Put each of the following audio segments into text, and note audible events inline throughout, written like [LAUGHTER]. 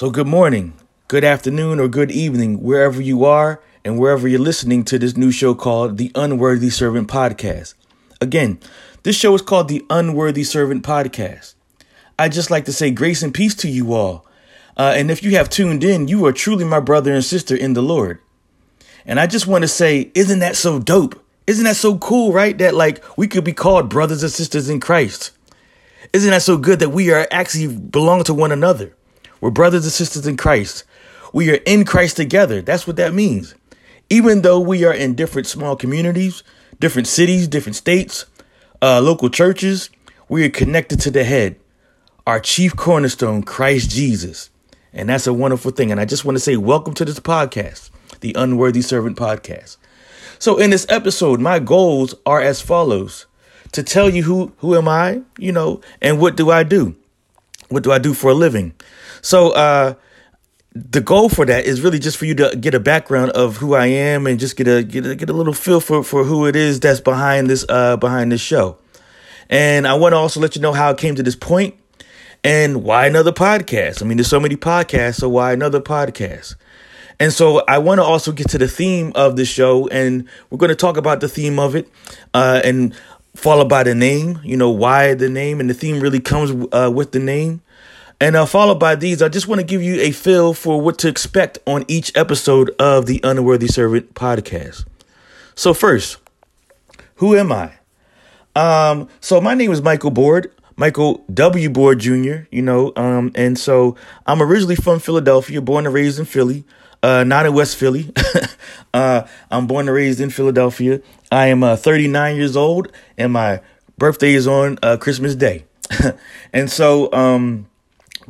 So, good morning, good afternoon, or good evening, wherever you are and wherever you're listening to this new show called the Unworthy Servant Podcast. Again, this show is called the Unworthy Servant Podcast. I'd just like to say grace and peace to you all. Uh, and if you have tuned in, you are truly my brother and sister in the Lord. And I just want to say, isn't that so dope? Isn't that so cool, right? That like we could be called brothers and sisters in Christ. Isn't that so good that we are actually belong to one another? We're brothers and sisters in Christ. We are in Christ together. That's what that means. Even though we are in different small communities, different cities, different states, uh, local churches, we are connected to the head, our chief cornerstone, Christ Jesus. And that's a wonderful thing. And I just want to say, welcome to this podcast, the Unworthy Servant Podcast. So, in this episode, my goals are as follows to tell you who, who am I, you know, and what do I do? What do I do for a living? So, uh, the goal for that is really just for you to get a background of who I am and just get a get a, get a little feel for for who it is that's behind this uh behind this show. And I want to also let you know how I came to this point and why another podcast. I mean, there's so many podcasts, so why another podcast? And so I want to also get to the theme of the show, and we're going to talk about the theme of it, uh, and followed by the name. You know why the name, and the theme really comes uh, with the name. And uh, followed by these, I just want to give you a feel for what to expect on each episode of the Unworthy Servant podcast. So first, who am I? Um, so my name is Michael Board. Michael W. Board Jr., you know, um, and so I'm originally from Philadelphia, born and raised in Philly, uh, not in West Philly. [LAUGHS] uh, I'm born and raised in Philadelphia. I am uh, 39 years old, and my birthday is on uh, Christmas Day. [LAUGHS] and so, um,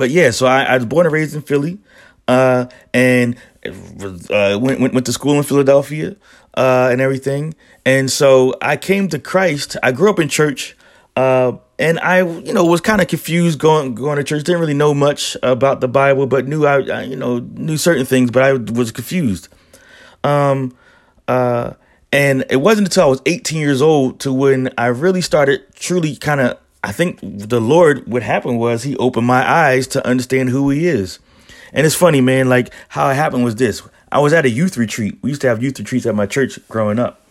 but yeah, so I, I, was born and raised in Philly, uh, and uh, went, went went to school in Philadelphia, and everything. And so I came to Christ. I grew up in church. Uh, and I, you know, was kind of confused going going to church. Didn't really know much about the Bible, but knew I, I, you know, knew certain things, but I was confused. Um, uh, and it wasn't until I was 18 years old to when I really started truly kind of. I think the Lord, what happened was He opened my eyes to understand who He is. And it's funny, man. Like how it happened was this: I was at a youth retreat. We used to have youth retreats at my church growing up,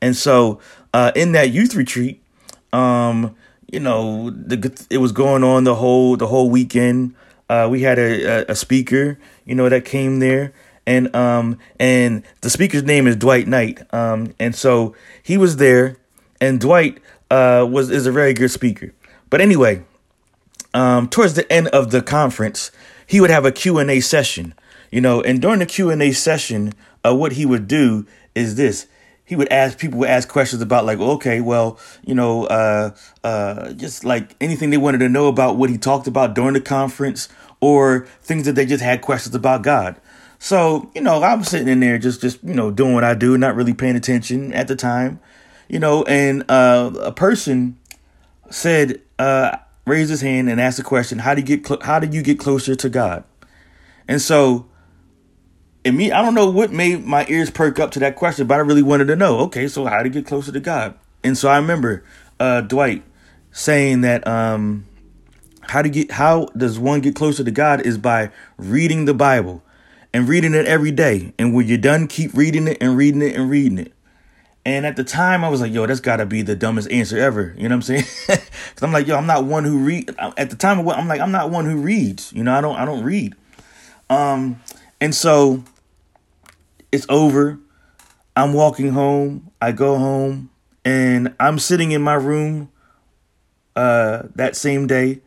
and so uh, in that youth retreat um, you know, the it was going on the whole the whole weekend. Uh, we had a, a, speaker, you know, that came there, and um, and the speaker's name is Dwight Knight. Um, and so he was there, and Dwight uh was is a very good speaker. But anyway, um, towards the end of the conference, he would have a Q and A session, you know, and during the Q and A session, uh, what he would do is this. He would ask people would ask questions about like okay well you know uh uh just like anything they wanted to know about what he talked about during the conference or things that they just had questions about god. So you know i'm sitting in there just just you know doing what i do not really paying attention at the time you know and uh a person said uh raised his hand and asked a question how do you get cl- how do you get closer to god and so and me, I don't know what made my ears perk up to that question, but I really wanted to know. Okay, so how to get closer to God? And so I remember uh, Dwight saying that um, how to get how does one get closer to God is by reading the Bible and reading it every day. And when you're done, keep reading it and reading it and reading it. And at the time, I was like, "Yo, that's got to be the dumbest answer ever." You know what I'm saying? [LAUGHS] Because I'm like, "Yo, I'm not one who read." At the time, I'm like, "I'm not one who reads." You know, I don't, I don't read. Um, and so it's over. I'm walking home. I go home and I'm sitting in my room uh, that same day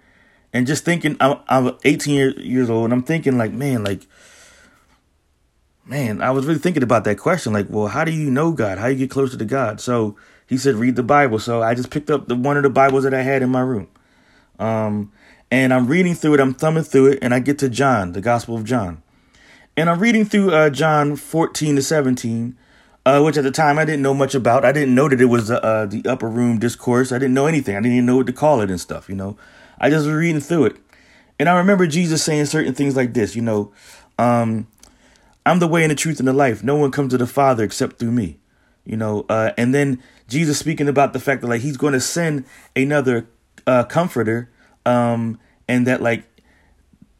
and just thinking I'm, I'm 18 year, years old and I'm thinking like, man, like, man, I was really thinking about that question. Like, well, how do you know God? How do you get closer to God? So he said, read the Bible. So I just picked up the one of the Bibles that I had in my room. Um, and I'm reading through it. I'm thumbing through it and I get to John, the Gospel of John. And I'm reading through uh, John 14 to 17, uh, which at the time I didn't know much about. I didn't know that it was uh, the upper room discourse. I didn't know anything. I didn't even know what to call it and stuff, you know. I just was reading through it. And I remember Jesus saying certain things like this, you know, um, I'm the way and the truth and the life. No one comes to the Father except through me, you know. Uh, and then Jesus speaking about the fact that like he's going to send another uh, comforter, um, and that like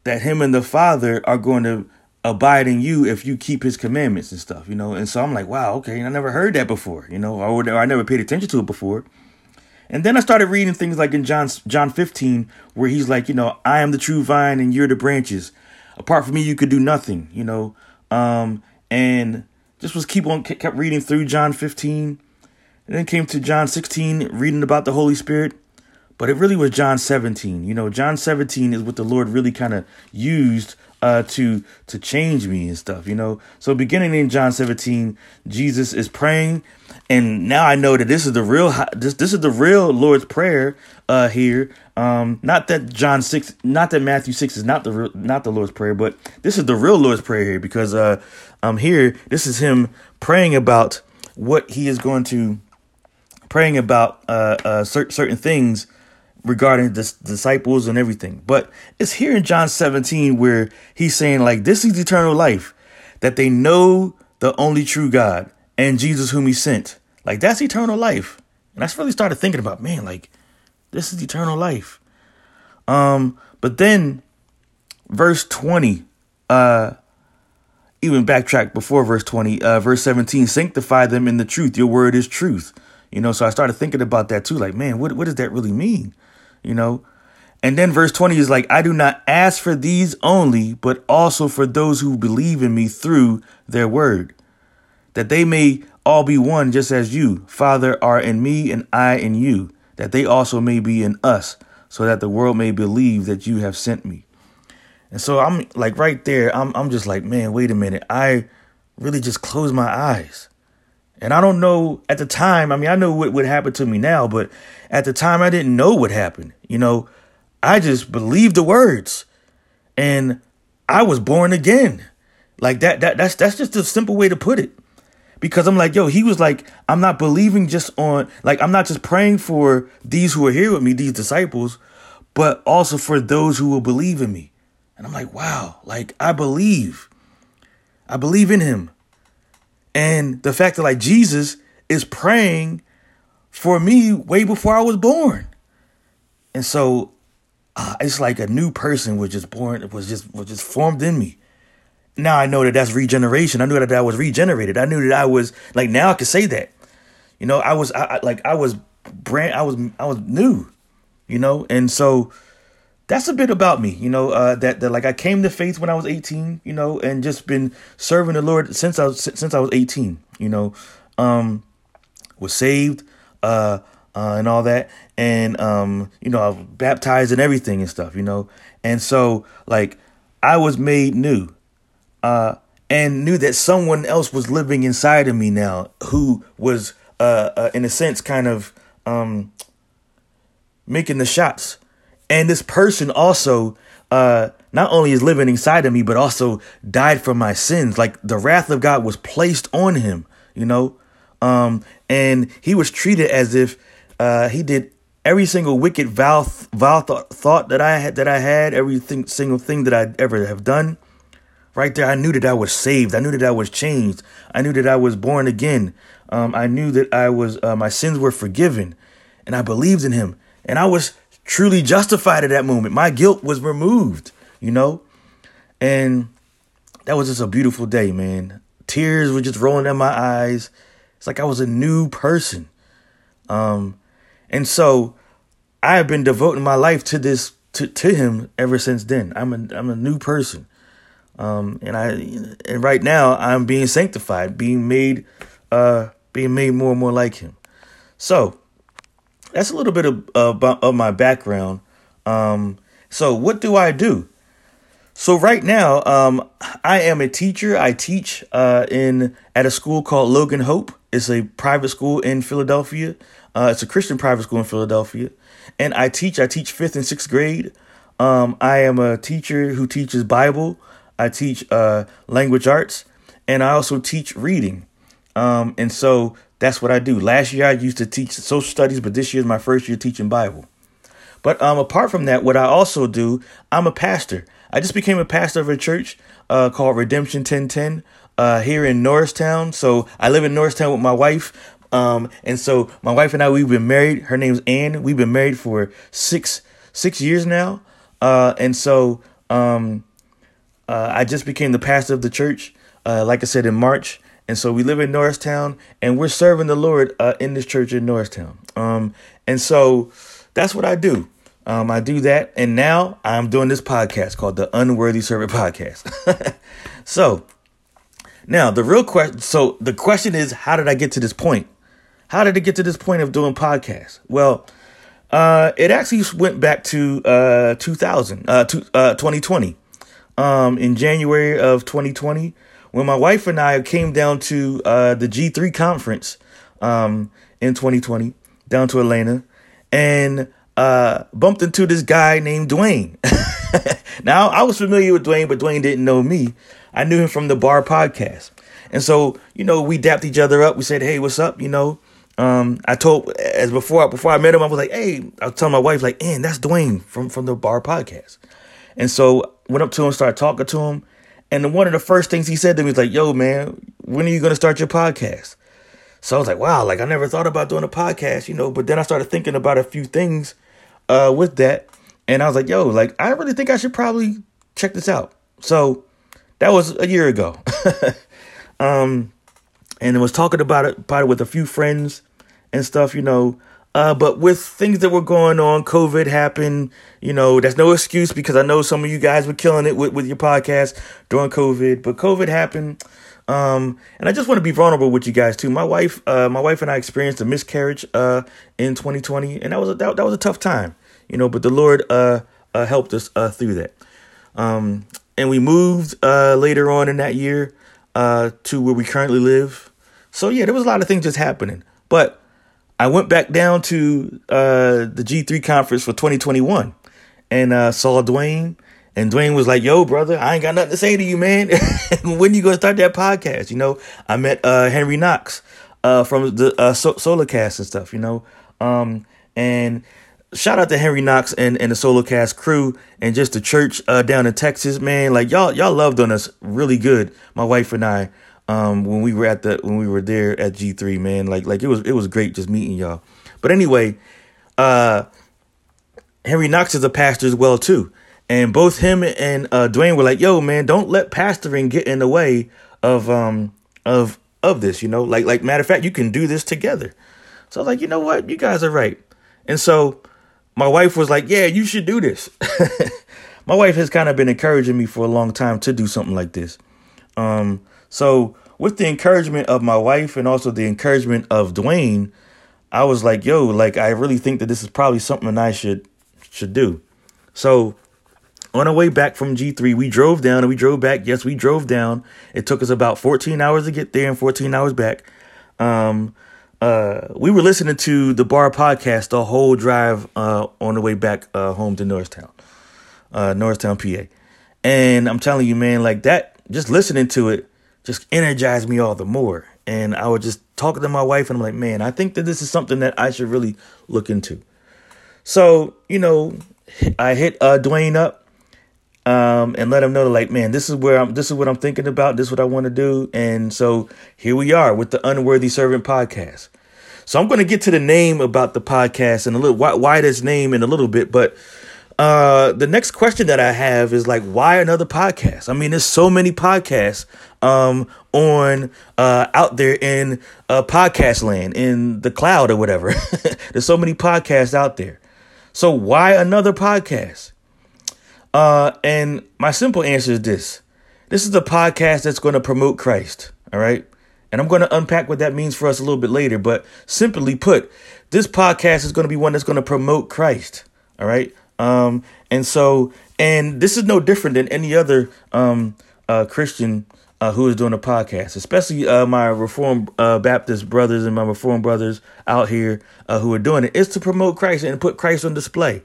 that him and the Father are going to abide in you if you keep his commandments and stuff, you know. And so I'm like, wow, okay, I never heard that before, you know, or, or I never paid attention to it before. And then I started reading things like in John John 15, where he's like, you know, I am the true vine and you're the branches. Apart from me, you could do nothing, you know. Um, and just was keep on kept reading through John 15, and then came to John 16, reading about the Holy Spirit. But it really was John 17. You know, John 17 is what the Lord really kind of used uh, to to change me and stuff, you know. So beginning in John 17, Jesus is praying, and now I know that this is the real this this is the real Lord's prayer uh, here. Um, not that John six, not that Matthew six is not the real, not the Lord's prayer, but this is the real Lord's prayer here because uh, I'm here this is him praying about what he is going to praying about uh, uh certain things regarding the disciples and everything. But it's here in John 17 where he's saying, like, this is eternal life, that they know the only true God and Jesus whom he sent. Like, that's eternal life. And I really started thinking about, man, like, this is eternal life. Um, but then verse 20, uh, even backtrack before verse 20, uh, verse 17, sanctify them in the truth. Your word is truth. You know, so I started thinking about that too. Like, man, what, what does that really mean? You know. And then verse 20 is like, I do not ask for these only, but also for those who believe in me through their word, that they may all be one, just as you, Father, are in me and I in you, that they also may be in us, so that the world may believe that you have sent me. And so I'm like right there, I'm I'm just like, man, wait a minute. I really just closed my eyes. And I don't know at the time, I mean, I know what would happen to me now, but at the time I didn't know what happened. You know, I just believed the words and I was born again. Like that that that's that's just a simple way to put it. Because I'm like, yo, he was like, I'm not believing just on like I'm not just praying for these who are here with me, these disciples, but also for those who will believe in me. And I'm like, wow, like I believe. I believe in him. And the fact that like Jesus is praying for me way before I was born. And so uh, it's like a new person was just born, was just was just formed in me. Now I know that that's regeneration. I knew that I was regenerated. I knew that I was like now I can say that. You know, I was I, I like I was brand I was I was new, you know, and so that's a bit about me, you know, uh, that, that like I came to faith when I was 18, you know, and just been serving the Lord since I was, since I was 18, you know, um, was saved, uh, uh, and all that. And, um, you know, I was baptized and everything and stuff, you know? And so like I was made new, uh, and knew that someone else was living inside of me now who was, uh, uh in a sense, kind of, um, making the shots and this person also uh not only is living inside of me but also died for my sins. Like the wrath of god was placed on him you know? Um and he was treated as if uh he did every single wicked vile vile th- thought that i had that i had every single thing that i ever have done. Right there i knew that i was saved. I knew that i was changed. I knew that i was born again. Um i knew that i was uh, my sins were forgiven. And i believed in him. And i was truly justified at that moment. My guilt was removed, you know? And that was just a beautiful day, man. Tears were just rolling down my eyes. It's like I was a new person. Um, and so I have been devoting my life to this to, to him ever since then. I'm a I'm a new person. Um, and I and right now I'm being sanctified, being made uh being made more and more like him. So that's a little bit of of my background. Um, so what do I do? So right now, um, I am a teacher. I teach uh, in at a school called Logan Hope. It's a private school in Philadelphia. Uh, it's a Christian private school in Philadelphia, and I teach. I teach fifth and sixth grade. Um, I am a teacher who teaches Bible. I teach uh, language arts, and I also teach reading. Um, and so that's what I do. Last year I used to teach social studies, but this year is my first year teaching Bible. But um, apart from that, what I also do, I'm a pastor. I just became a pastor of a church uh, called Redemption 1010 uh, here in Norristown. So I live in Norristown with my wife. Um, and so my wife and I, we've been married. Her name's Ann. We've been married for six six years now. Uh, and so Um, uh, I just became the pastor of the church, uh, like I said, in March. And so we live in Norristown and we're serving the Lord uh, in this church in Norristown. Um, and so that's what I do. Um, I do that. And now I'm doing this podcast called the Unworthy Servant Podcast. [LAUGHS] so now the real question. So the question is, how did I get to this point? How did it get to this point of doing podcasts? Well, uh, it actually went back to uh, 2000, uh, to, uh, 2020. Um, in January of 2020, when my wife and I came down to uh, the G3 conference um, in 2020, down to Atlanta, and uh, bumped into this guy named Dwayne. [LAUGHS] now, I was familiar with Dwayne, but Dwayne didn't know me. I knew him from the Bar podcast. And so, you know, we dapped each other up. We said, hey, what's up? You know, um, I told as before before I met him, I was like, hey, I was telling my wife, like, and that's Dwayne from from the bar podcast. And so went up to him, started talking to him. And one of the first things he said to me was like, yo, man, when are you gonna start your podcast? So I was like, wow, like I never thought about doing a podcast, you know, but then I started thinking about a few things uh with that. And I was like, yo, like I really think I should probably check this out. So that was a year ago. [LAUGHS] um and was talking about it, about it with a few friends and stuff, you know. Uh, but with things that were going on, COVID happened, you know, that's no excuse because I know some of you guys were killing it with, with your podcast during COVID, but COVID happened. Um, and I just want to be vulnerable with you guys too. My wife, uh, my wife and I experienced a miscarriage, uh, in 2020 and that was a, that, that was a tough time, you know, but the Lord, uh, uh helped us, uh, through that. Um, and we moved, uh, later on in that year, uh, to where we currently live. So yeah, there was a lot of things just happening. But I went back down to uh, the G3 conference for 2021 and uh, saw Dwayne. And Dwayne was like, "Yo, brother, I ain't got nothing to say to you, man. [LAUGHS] when you gonna start that podcast?" You know, I met uh, Henry Knox uh, from the uh, so- and stuff. You know, um, and shout out to Henry Knox and, and the Solarcast crew and just the church uh, down in Texas, man. Like y'all y'all loved on us really good. My wife and I um when we were at the when we were there at G3, man. Like like it was it was great just meeting y'all. But anyway, uh Henry Knox is a pastor as well too. And both him and uh Dwayne were like, "Yo, man, don't let pastoring get in the way of um of of this, you know? Like like matter of fact, you can do this together." So I was like, "You know what? You guys are right." And so my wife was like, "Yeah, you should do this." [LAUGHS] my wife has kind of been encouraging me for a long time to do something like this. Um, so, with the encouragement of my wife and also the encouragement of Dwayne, I was like, "Yo, like I really think that this is probably something I should should do." So, on our way back from G3, we drove down and we drove back. Yes, we drove down. It took us about 14 hours to get there and 14 hours back. Um, uh, we were listening to the bar podcast the whole drive uh, on the way back uh, home to Norristown, uh, Norristown, PA. And I'm telling you, man, like that, just listening to it just energized me all the more. And I would just talk to my wife, and I'm like, man, I think that this is something that I should really look into. So, you know, I hit uh, Dwayne up um, and let him know, like, man, this is where I'm. This is what I'm thinking about. This is what I want to do. And so here we are with the Unworthy Servant podcast. So I'm going to get to the name about the podcast and a little why, why this name in a little bit, but uh the next question that I have is like why another podcast? I mean, there's so many podcasts um on uh out there in uh podcast land in the cloud or whatever. [LAUGHS] there's so many podcasts out there. So why another podcast? Uh and my simple answer is this. This is a podcast that's going to promote Christ, all right? And I'm going to unpack what that means for us a little bit later. But simply put, this podcast is going to be one that's going to promote Christ. All right. Um, and so, and this is no different than any other um, uh, Christian uh, who is doing a podcast, especially uh, my Reformed uh, Baptist brothers and my Reformed brothers out here uh, who are doing it. Is to promote Christ and put Christ on display,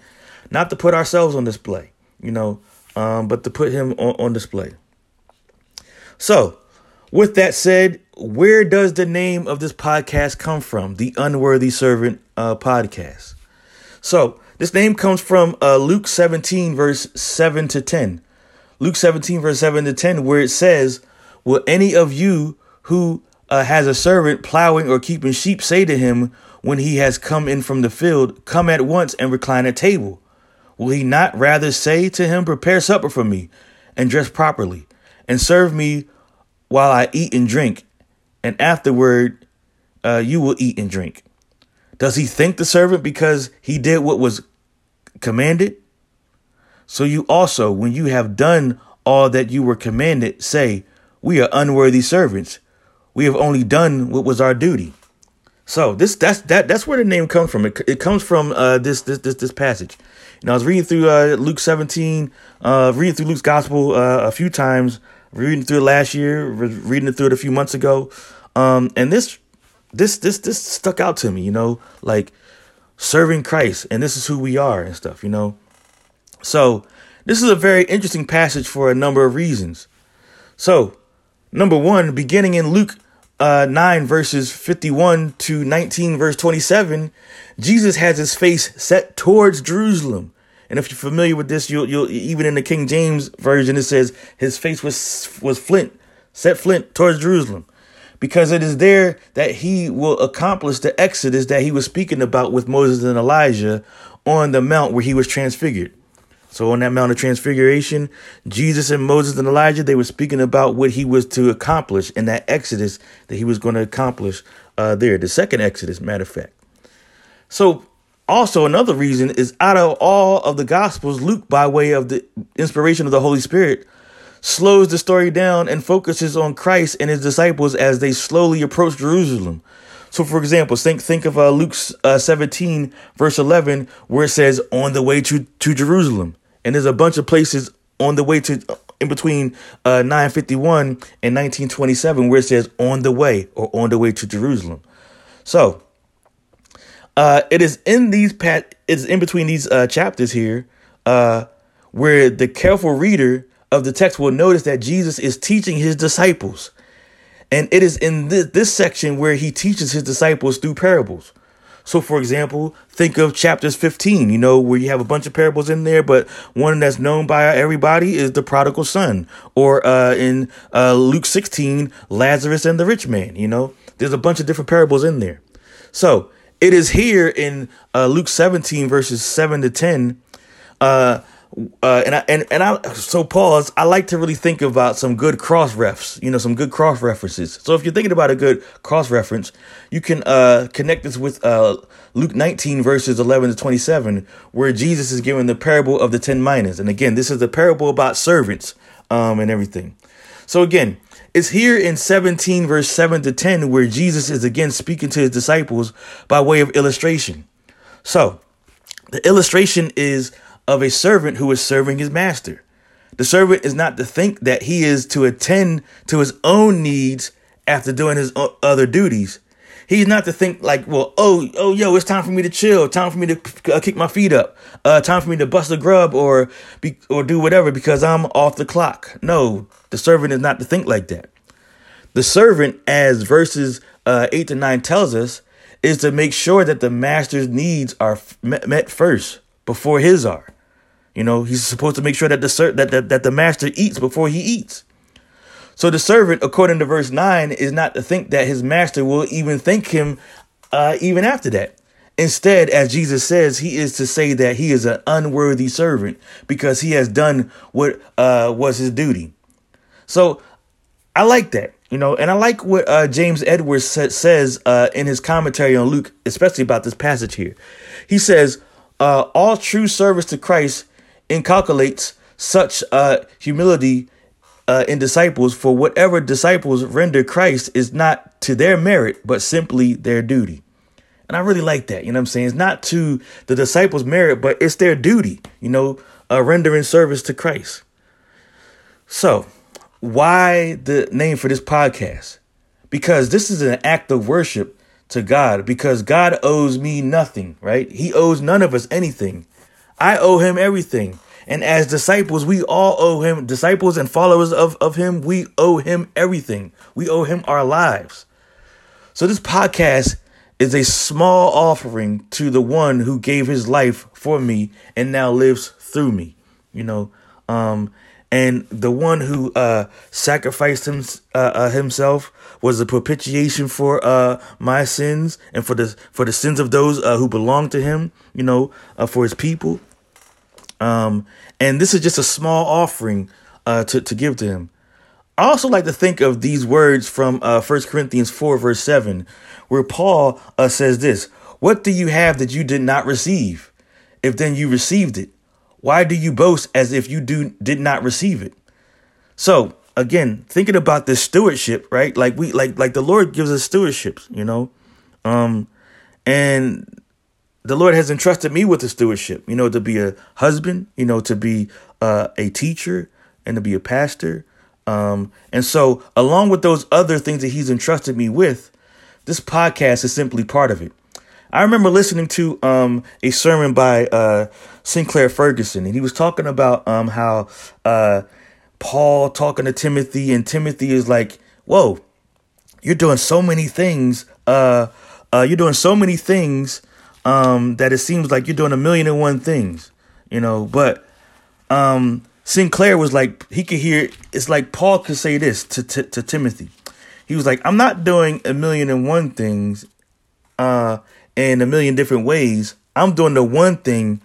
not to put ourselves on display, you know, um, but to put Him on, on display. So, with that said, where does the name of this podcast come from? The Unworthy Servant uh, podcast. So, this name comes from uh, Luke 17, verse 7 to 10. Luke 17, verse 7 to 10, where it says, Will any of you who uh, has a servant plowing or keeping sheep say to him when he has come in from the field, Come at once and recline at table? will he not rather say to him, Prepare supper for me, and dress properly, and serve me while I eat and drink, and afterward uh, you will eat and drink? Does he thank the servant because he did what was commanded? So you also, when you have done all that you were commanded, say, We are unworthy servants. We have only done what was our duty. So this that's that that's where the name comes from. It, it comes from uh, this this this this passage. Know, I was reading through uh, Luke 17, uh, reading through Luke's gospel uh, a few times, reading through it last year, reading it through it a few months ago, um, and this this this this stuck out to me. You know, like serving Christ, and this is who we are and stuff. You know, so this is a very interesting passage for a number of reasons. So, number one, beginning in Luke uh, 9 verses 51 to 19 verse 27 jesus has his face set towards jerusalem and if you're familiar with this you'll, you'll even in the king james version it says his face was was flint set flint towards jerusalem because it is there that he will accomplish the exodus that he was speaking about with moses and elijah on the mount where he was transfigured so on that Mount of Transfiguration, Jesus and Moses and Elijah, they were speaking about what he was to accomplish in that Exodus that he was going to accomplish uh, there, the second Exodus, matter of fact. So also another reason is out of all of the Gospels, Luke, by way of the inspiration of the Holy Spirit, slows the story down and focuses on Christ and his disciples as they slowly approach Jerusalem. So, for example, think think of uh, Luke uh, 17, verse 11, where it says, on the way to, to Jerusalem. And there's a bunch of places on the way to in between uh, 951 and 1927 where it says on the way or on the way to Jerusalem. So uh, it is in these pat it's in between these uh, chapters here uh, where the careful reader of the text will notice that Jesus is teaching his disciples. And it is in this, this section where he teaches his disciples through parables. So, for example, think of chapters 15, you know, where you have a bunch of parables in there, but one that's known by everybody is the prodigal son. Or uh, in uh, Luke 16, Lazarus and the rich man, you know, there's a bunch of different parables in there. So, it is here in uh, Luke 17, verses 7 to 10. Uh, uh, and I and and I so pause. I like to really think about some good cross refs, you know, some good cross references. So if you're thinking about a good cross reference, you can uh, connect this with uh, Luke 19 verses 11 to 27, where Jesus is giving the parable of the ten minas. And again, this is the parable about servants um, and everything. So again, it's here in 17 verse 7 to 10 where Jesus is again speaking to his disciples by way of illustration. So the illustration is of a servant who is serving his master. The servant is not to think that he is to attend to his own needs after doing his other duties. He's not to think like, well, oh, oh, yo, it's time for me to chill, time for me to uh, kick my feet up, uh, time for me to bust a grub or be, or do whatever because I'm off the clock. No, the servant is not to think like that. The servant, as verses uh, eight to nine tells us, is to make sure that the master's needs are met first before his are. You know, he's supposed to make sure that the ser- that, that, that the master eats before he eats. So the servant, according to verse 9, is not to think that his master will even thank him uh, even after that. Instead, as Jesus says, he is to say that he is an unworthy servant because he has done what uh, was his duty. So I like that, you know, and I like what uh, James Edwards sa- says uh, in his commentary on Luke, especially about this passage here. He says, uh, All true service to Christ inculcates such uh, humility uh, in disciples, for whatever disciples render Christ is not to their merit, but simply their duty. And I really like that. You know what I'm saying? It's not to the disciples' merit, but it's their duty, you know, uh, rendering service to Christ. So, why the name for this podcast? Because this is an act of worship to God, because God owes me nothing, right? He owes none of us anything. I owe him everything. And as disciples, we all owe him, disciples and followers of, of him, we owe him everything. We owe him our lives. So this podcast is a small offering to the one who gave his life for me and now lives through me. You know, um, and the one who uh, sacrificed him, uh, uh, himself was a propitiation for uh, my sins and for the for the sins of those uh, who belong to him. You know, uh, for his people. Um, and this is just a small offering uh, to, to give to him. I also like to think of these words from uh, 1 Corinthians 4, verse 7, where Paul uh, says this What do you have that you did not receive? If then you received it, why do you boast as if you do did not receive it? So again, thinking about this stewardship, right? Like we like like the Lord gives us stewardships, you know, um, and the Lord has entrusted me with the stewardship, you know, to be a husband, you know, to be uh, a teacher and to be a pastor. Um, and so, along with those other things that He's entrusted me with, this podcast is simply part of it. I remember listening to um, a sermon by uh, Sinclair Ferguson, and he was talking about um, how uh, Paul talking to Timothy, and Timothy is like, "Whoa, you're doing so many things. Uh, uh, you're doing so many things um, that it seems like you're doing a million and one things, you know." But um, Sinclair was like, he could hear. It's like Paul could say this to to, to Timothy. He was like, "I'm not doing a million and one things." Uh, in a million different ways. I'm doing the one thing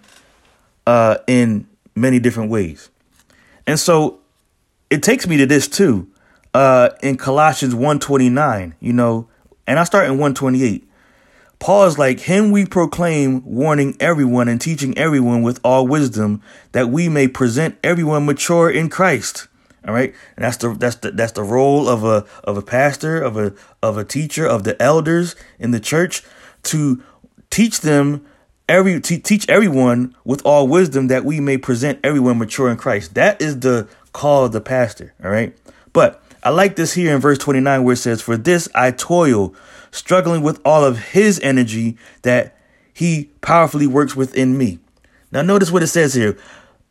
uh, in many different ways. And so it takes me to this too. Uh, in Colossians 129, you know, and I start in 128. Paul is like, Him we proclaim, warning everyone and teaching everyone with all wisdom, that we may present everyone mature in Christ. All right. And that's the that's the that's the role of a of a pastor, of a of a teacher, of the elders in the church to teach them every te- teach everyone with all wisdom that we may present everyone mature in Christ. That is the call of the pastor, all right? But I like this here in verse 29 where it says, "For this I toil, struggling with all of his energy that he powerfully works within me." Now notice what it says here.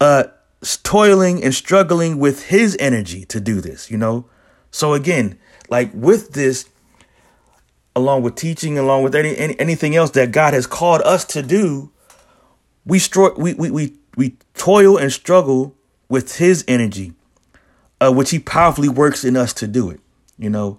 Uh toiling and struggling with his energy to do this, you know? So again, like with this along with teaching, along with any, any anything else that God has called us to do, we, stro- we, we, we, we toil and struggle with His energy, uh, which He powerfully works in us to do it, you know?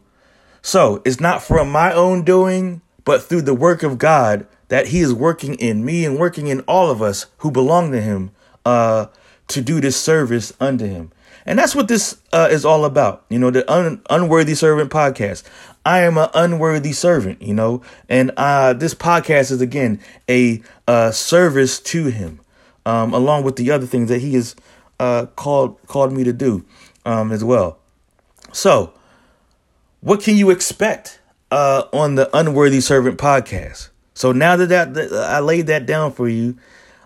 So it's not from my own doing, but through the work of God that He is working in me and working in all of us who belong to Him uh, to do this service unto Him. And that's what this uh, is all about. You know, the un- Unworthy Servant podcast. I am an unworthy servant, you know, and uh, this podcast is again a uh, service to him, um, along with the other things that he has uh, called called me to do um, as well. So, what can you expect uh, on the Unworthy Servant podcast? So now that, that, that I laid that down for you,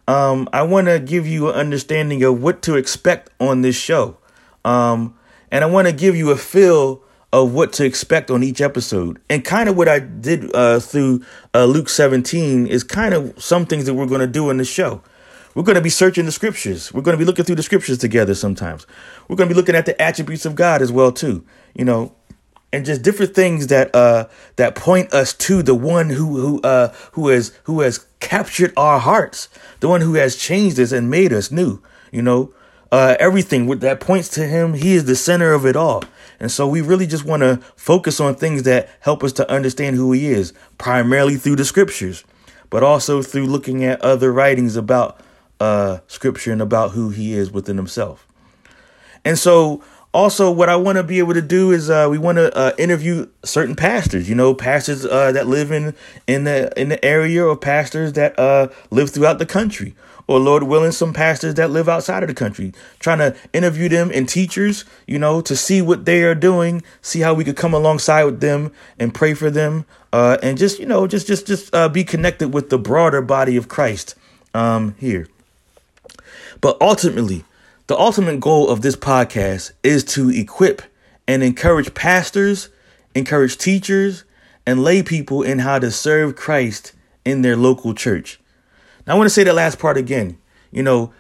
um, I want to give you an understanding of what to expect on this show, um, and I want to give you a feel of what to expect on each episode. And kind of what I did uh, through uh, Luke 17 is kind of some things that we're going to do in the show. We're going to be searching the scriptures. We're going to be looking through the scriptures together sometimes. We're going to be looking at the attributes of God as well too. You know, and just different things that uh that point us to the one who who uh who has who has captured our hearts, the one who has changed us and made us new, you know. Uh everything that points to him, he is the center of it all. And so we really just want to focus on things that help us to understand who he is, primarily through the scriptures, but also through looking at other writings about uh, scripture and about who he is within himself. And so also what I want to be able to do is uh, we want to uh, interview certain pastors, you know, pastors uh, that live in in the in the area or pastors that uh, live throughout the country or Lord willing, some pastors that live outside of the country, trying to interview them and teachers, you know, to see what they are doing, see how we could come alongside with them and pray for them, uh, and just you know, just just just uh, be connected with the broader body of Christ um, here. But ultimately, the ultimate goal of this podcast is to equip and encourage pastors, encourage teachers, and lay people in how to serve Christ in their local church. Now, I want to say that last part again. You know,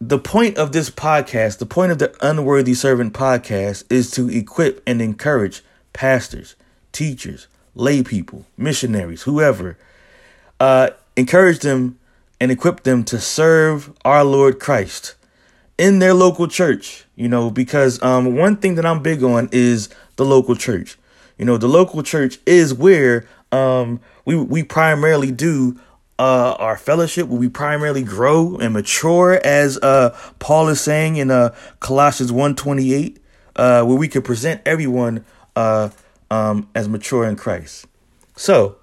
the point of this podcast, the point of the Unworthy Servant podcast is to equip and encourage pastors, teachers, lay people, missionaries, whoever, uh, encourage them and equip them to serve our Lord Christ in their local church, you know, because um, one thing that I'm big on is the local church. You know, the local church is where um, we we primarily do uh, our fellowship, where we primarily grow and mature, as uh, Paul is saying in uh, Colossians 1.28, uh, where we can present everyone uh, um, as mature in Christ. So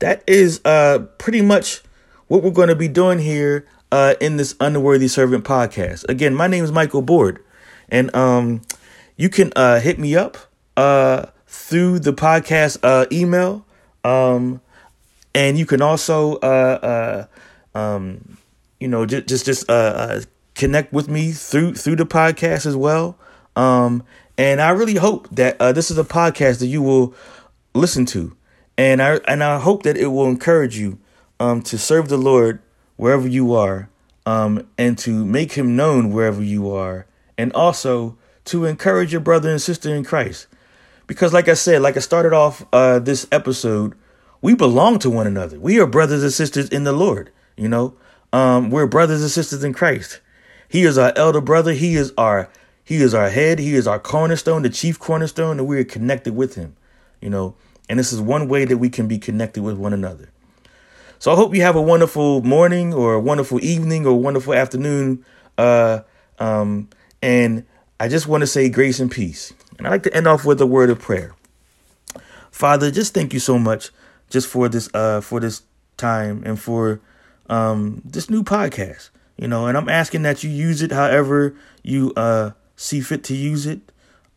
that is uh, pretty much what we're going to be doing here uh, in this Unworthy Servant podcast. Again, my name is Michael Board, and um, you can uh, hit me up uh, through the podcast uh, email, um, and you can also, uh, uh, um, you know, just just just uh, uh, connect with me through through the podcast as well. Um, and I really hope that uh, this is a podcast that you will listen to, and I and I hope that it will encourage you um, to serve the Lord wherever you are, um, and to make Him known wherever you are, and also to encourage your brother and sister in Christ. Because, like I said, like I started off uh, this episode, we belong to one another. We are brothers and sisters in the Lord. You know, um, we're brothers and sisters in Christ. He is our elder brother. He is our he is our head. He is our cornerstone, the chief cornerstone, and we are connected with him. You know, and this is one way that we can be connected with one another. So I hope you have a wonderful morning or a wonderful evening or wonderful afternoon. Uh, um, and I just want to say grace and peace. And I like to end off with a word of prayer. Father, just thank you so much just for this uh for this time and for um this new podcast. You know, and I'm asking that you use it however you uh see fit to use it.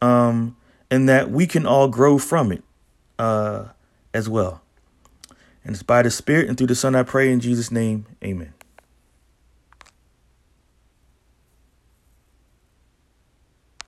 Um and that we can all grow from it uh as well. And it's by the Spirit and through the Son I pray in Jesus' name. Amen.